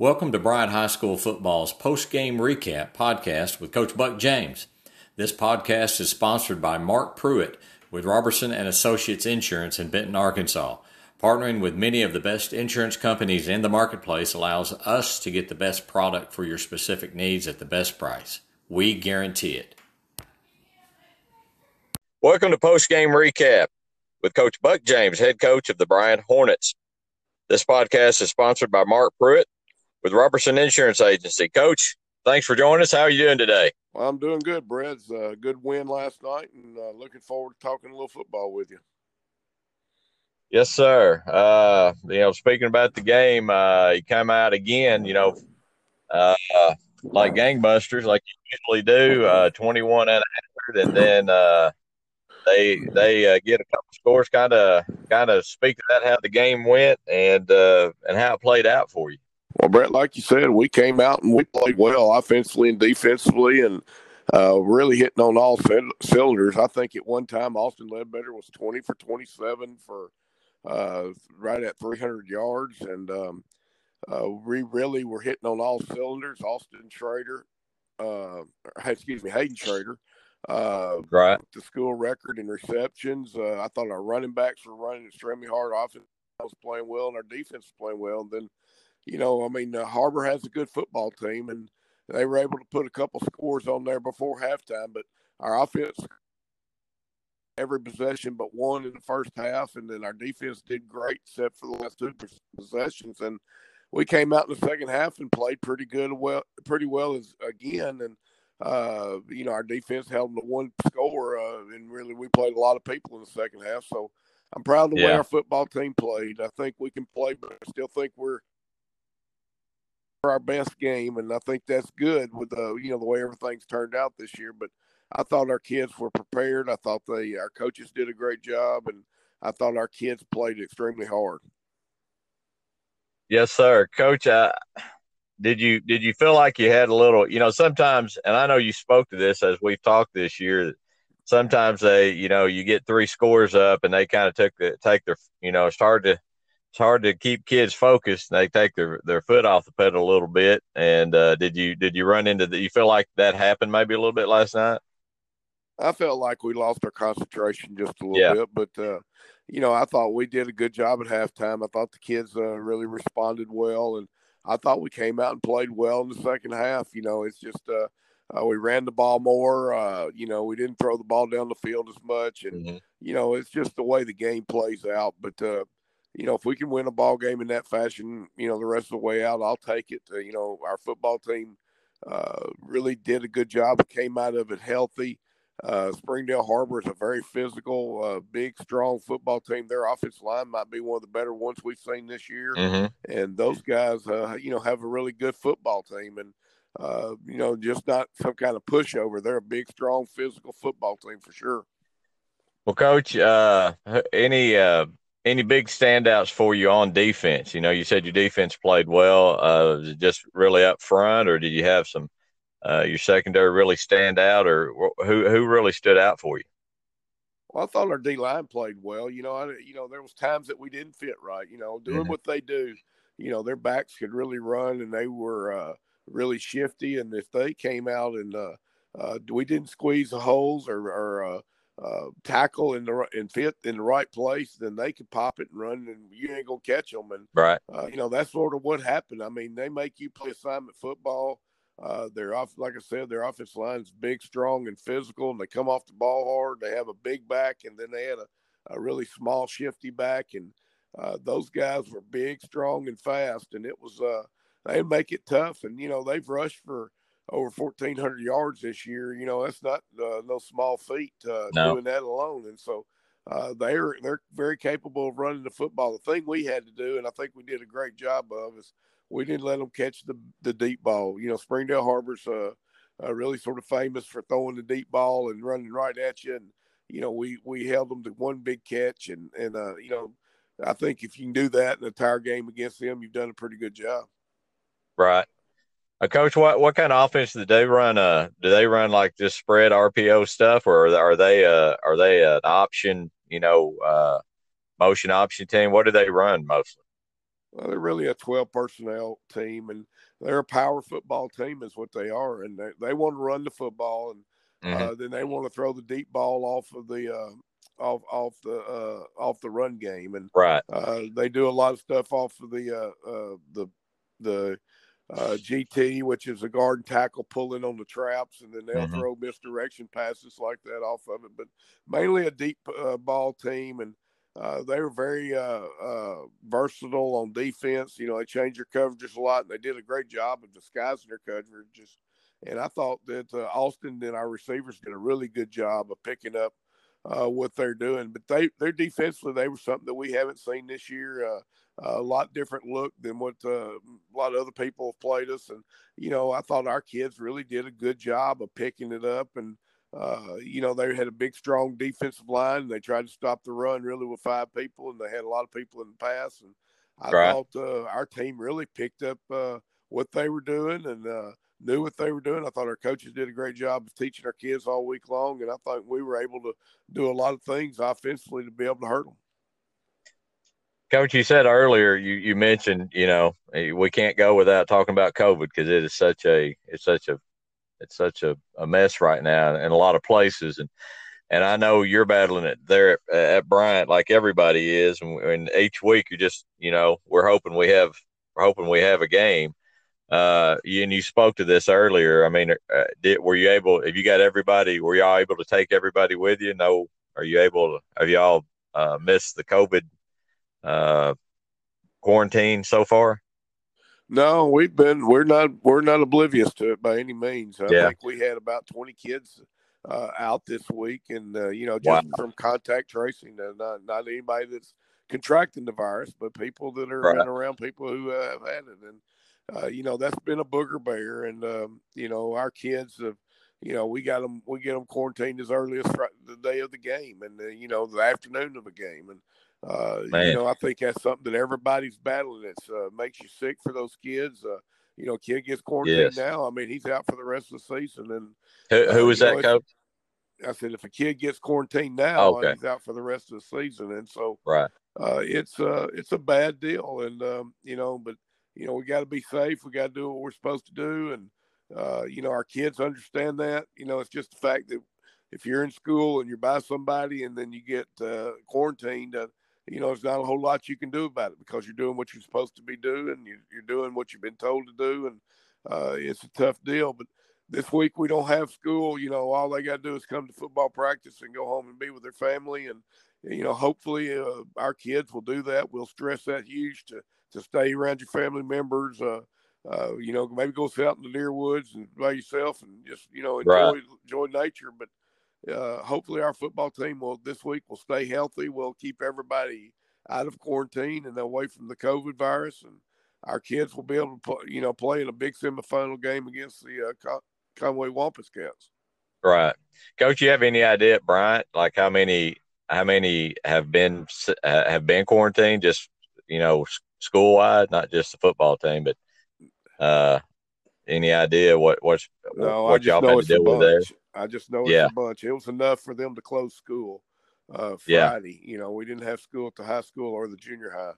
Welcome to Bryant High School football's post-game recap podcast with Coach Buck James. This podcast is sponsored by Mark Pruitt with Robertson and Associates Insurance in Benton, Arkansas. Partnering with many of the best insurance companies in the marketplace allows us to get the best product for your specific needs at the best price. We guarantee it. Welcome to Post Game Recap with Coach Buck James, head coach of the Bryant Hornets. This podcast is sponsored by Mark Pruitt with Robertson Insurance Agency. Coach, thanks for joining us. How are you doing today? Well, I'm doing good, Brett. It's a good win last night, and uh, looking forward to talking a little football with you. Yes, sir. Uh, you know, speaking about the game, uh, you come out again, you know, uh, like gangbusters, like you usually do, uh, 21 and 100, and then uh, they they uh, get a couple scores, kind of kind of speak to that how the game went and uh, and how it played out for you. Well, Brett, like you said, we came out and we played well offensively and defensively, and uh, really hitting on all cylinders. I think at one time Austin Ledbetter was 20 for 27 for uh, right at 300 yards, and um, uh, we really were hitting on all cylinders. Austin Schrader, uh, excuse me, Hayden Schrader, uh, right, the school record in receptions. Uh, I thought our running backs were running extremely hard. Offense was playing well, and our defense was playing well. And then you know, I mean, uh, Har-Ber has a good football team, and they were able to put a couple scores on there before halftime. But our offense, every possession but one in the first half, and then our defense did great except for the last two possessions. And we came out in the second half and played pretty good, well, pretty well as again. And uh, you know, our defense held them to one score, uh, and really we played a lot of people in the second half. So I'm proud of the yeah. way our football team played. I think we can play, but I still think we're our best game, and I think that's good with the you know the way everything's turned out this year. But I thought our kids were prepared. I thought they our coaches did a great job, and I thought our kids played extremely hard. Yes, sir, Coach. I, did you did you feel like you had a little? You know, sometimes, and I know you spoke to this as we've talked this year. Sometimes they, you know, you get three scores up, and they kind of took the take their, you know, it's hard to it's hard to keep kids focused. They take their, their foot off the pedal a little bit. And uh, did you did you run into that? You feel like that happened maybe a little bit last night? I felt like we lost our concentration just a little yeah. bit, but uh, you know, I thought we did a good job at halftime. I thought the kids uh, really responded well, and I thought we came out and played well in the second half. You know, it's just uh, uh, we ran the ball more. Uh, you know, we didn't throw the ball down the field as much, and mm-hmm. you know, it's just the way the game plays out. But uh, you know, if we can win a ball game in that fashion, you know, the rest of the way out, I'll take it. Uh, you know, our football team uh, really did a good job. Came out of it healthy. Uh, Springdale Har-Ber is a very physical, uh, big, strong football team. Their offensive line might be one of the better ones we've seen this year. Mm-hmm. And those guys, uh, you know, have a really good football team. And uh, you know, just not some kind of pushover. They're a big, strong, physical football team for sure. Well, Coach, any any big standouts for you on defense? You know, you said your defense played well. Uh, was it just really up front, or did you have some uh, your secondary really stand out, or who who really stood out for you? Well, I thought our D line played well. You know, I, you know there was times that we didn't fit right. You know, doing mm-hmm. what they do. You know, their backs could really run, and they were uh, really shifty. And if they came out and uh, uh, we didn't squeeze the holes or, or uh, tackle in the in fit in the right place, then they can pop it and run, and you ain't gonna catch them. And right, uh, you know that's sort of what happened. I mean, they make you play assignment football. Uh, they're off, like I said, their offense line is big, strong, and physical, and they come off the ball hard. They have a big back, and then they had a, a really small, shifty back, and uh, those guys were big, strong, and fast, and it was uh, they make it tough. And you know they've rushed for over 1,400 yards this year. You know, that's not uh, no small feat uh, no. doing that alone. And so uh, they're they're very capable of running the football. The thing we had to do, and I think we did a great job of, is we didn't let them catch the the deep ball. You know, Springdale Har-Ber's uh, uh, really sort of famous for throwing the deep ball and running right at you. And you know, we we held them to one big catch, and and uh, you know, I think if you can do that in the entire game against them, you've done a pretty good job. Right. Uh, Coach, what what kind of offense do they run? Uh, do they run like just spread RPO stuff, or are they uh are they an option? You know, uh, motion option team. What do they run mostly? well, they're really a 12 personnel team, and they're a power football team, is what they are. And they, they want to run the football, and mm-hmm. uh, then they want to throw the deep ball off of the uh, off off the uh, off the run game, and right. Uh, they do a lot of stuff off of the uh, uh, the the uh, GT, which is a guard and tackle pulling on the traps, and then they'll mm-hmm. throw misdirection passes like that off of it. But mainly a deep uh, ball team, and uh, they were very uh, uh, versatile on defense. You know, they change their coverages a lot, and they did a great job of disguising their coverages. And I thought that uh, Austin and our receivers did a really good job of picking up what they're doing. But they, their defensively, they were something that we haven't seen this year a lot different look than what uh, a lot of other people have played us. And, you know, I thought our kids really did a good job of picking it up. And, uh, you know, they had a big, strong defensive line. And they tried to stop the run really with five people, and they had a lot of people in the pass. And I right. thought uh, our team really picked up uh, what they were doing and uh, knew what they were doing. I thought our coaches did a great job of teaching our kids all week long. And I thought we were able to do a lot of things offensively to be able to hurt them. Coach, you said earlier you, you mentioned you know we can't go without talking about COVID because it is such a it's such a it's such a, a mess right now in a lot of places and and I know you're battling it there at, at Bryant like everybody is and, and, each week you just you know we're hoping we have we're hoping we have a game. Uh, you, and you spoke to this earlier. I mean, uh, did were you able? Have you got everybody? Were y'all able to take everybody with you? No, are you able? To, have y'all uh, missed the COVID uh, quarantine so far? No, we've been we're not we're not oblivious to it by any means. I yeah. think we had about twenty kids uh, out this week, and uh, you know just wow. from contact tracing, uh, not not anybody that's contracting the virus, but people that are right. around people who have had it, and uh, you know that's been a booger bear, and um, you know our kids have you know, we got them, we get them quarantined as early as the day of the game and, uh, you know, the afternoon of the game. And, uh, you know, I think that's something that everybody's battling. It uh, makes you sick for those kids. Uh, you know, kid gets quarantined yes. now. I mean, he's out for the rest of the season. And who, who uh, was that, know, coach? I said, if a kid gets quarantined now, okay. he's out for the rest of the season. And so, right, uh, it's uh, it's a bad deal. And um, you know, but you know, we got to be safe. We got to do what we're supposed to do. And uh, you know, our kids understand that. You know, it's just the fact that if you're in school and you're by somebody and then you get uh, quarantined, uh, you know, there's not a whole lot you can do about it because you're doing what you're supposed to be doing. You're, you're doing what you've been told to do, and uh, it's a tough deal. But this week we don't have school. You know, all they got to do is come to football practice and go home and be with their family. And you know, hopefully uh, our kids will do that. We'll stress that huge to to stay around your family members. Uh, uh, you know, maybe go sit out in the deer woods and by yourself and just you know enjoy right. enjoy nature. But uh, hopefully our football team will this week will stay healthy. We'll keep everybody out of quarantine and away from the COVID virus, and our kids will be able to play, you know play in a big semifinal game against the uh, Conway Wampus Cats. Right, Coach. You have any idea, Bryant, like how many how many have been uh, have been quarantined? Just you know, school wide, not just the football team, but uh, any idea what what's no, what y'all had to deal with there? I just know it's yeah. a bunch. It was enough for them to close school uh, Friday. Yeah. You know, we didn't have school at the high school or the junior high,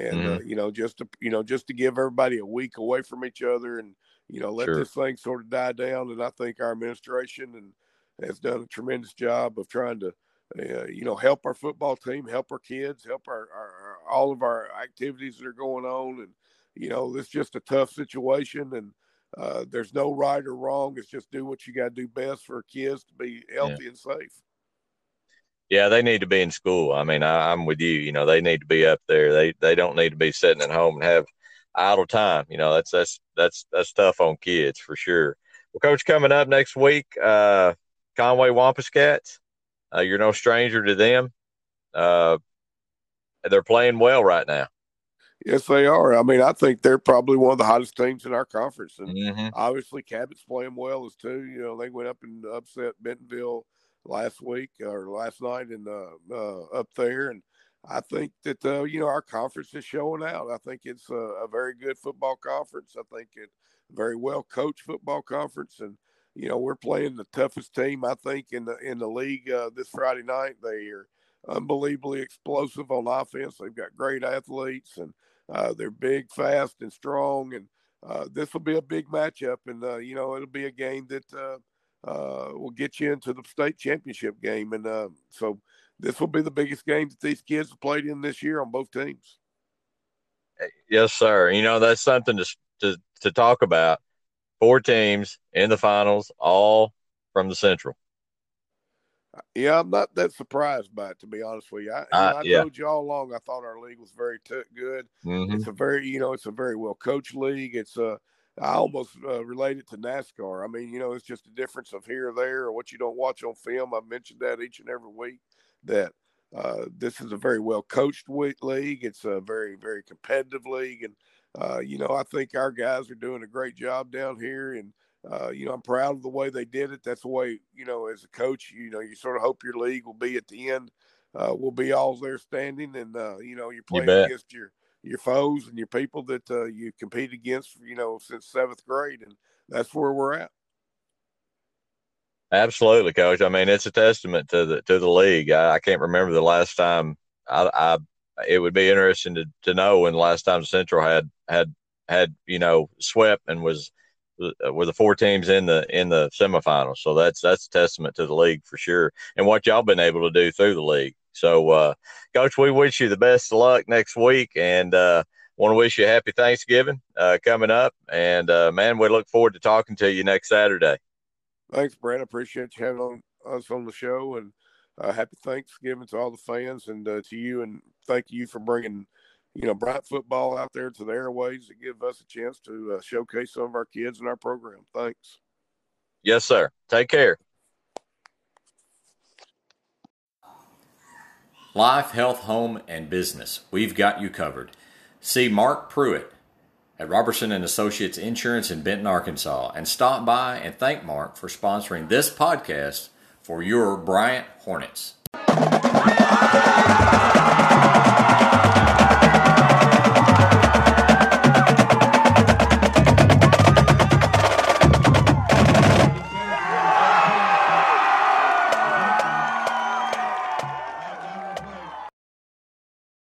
and mm-hmm. uh, you know, just to you know, just to give everybody a week away from each other, and you know, let sure. this thing sort of die down. And I think our administration and has done a tremendous job of trying to. Uh, you know, help our football team, help our kids, help our, our, our all of our activities that are going on, and you know, it's just a tough situation, and uh, there's no right or wrong. It's just do what you got to do best for kids to be healthy yeah. and safe. Yeah, they need to be in school. I mean, I, am with you. You know, they need to be up there. They they don't need to be sitting at home and have idle time. You know, that's that's that's that's tough on kids for sure. Well, coach, coming up next week, uh, Conway Wampus Cats. Uh, you're no stranger to them. Uh, they're playing well right now. Yes, they are. I mean, I think they're probably one of the hottest teams in our conference, and mm-hmm. obviously Cabot's playing well as too. You know, they went up and upset Bentonville last week or last night and uh, uh, up there, and I think that uh, you know our conference is showing out. I think it's a, a very good football conference. I think it very well coached football conference, and you know we're playing the toughest team I think in the in the league uh, this Friday night. They are unbelievably explosive on offense. They've got great athletes and Uh, they're big, fast, and strong, and uh, this will be a big matchup. And uh, you know, it'll be a game that uh, uh, will get you into the state championship game. And so, this will be the biggest game that these kids have played in this year on both teams. Yes, sir. You know, that's something to to to talk about. Four teams in the finals, all from the Central. Yeah, I'm not that surprised by it, to be honest with you. I, uh, know, I yeah. told you all along I thought our league was very t- good. Mm-hmm. It's a very, you know, it's a very well coached league. It's a, I almost uh, relate it to NASCAR. I mean, you know, it's just a difference of here or there or what you don't watch on film. I've mentioned that each and every week that uh, this is a very well coached league. It's a very, very competitive league. And, uh, you know, I think our guys are doing a great job down here. And, uh, you know, I'm proud of the way they did it. That's the way, you know, as a coach, you know, you sort of hope your league will be at the end, uh, will be all there standing, and uh, you know, you're playing you against your your foes and your people that uh, you compete against, you know, since seventh grade, and that's where we're at. Absolutely, coach. I mean, it's a testament to the to the league. I, I can't remember the last time. I, I it would be interesting to, to know when the last time Central had had had you know swept and was were the four teams in the in the semifinals. So that's that's a testament to the league for sure, and what y'all been able to do through the league. So, uh, coach, we wish you the best of luck next week, and uh, want to wish you a happy Thanksgiving uh, coming up. And uh, man, we look forward to talking to you next Saturday. Thanks, Brent. I appreciate you having on, us on the show, and uh, happy Thanksgiving to all the fans and to you, and thank you for bringing you know, Bryant football out there to the airways to give us a chance to uh, showcase some of our kids in our program. Thanks. Yes, sir. Take care. Life, health, home, and business. We've got you covered. See Mark Pruitt at Robertson and Associates Insurance in Benton, Arkansas, and stop by and thank Mark for sponsoring this podcast for your Bryant Hornets.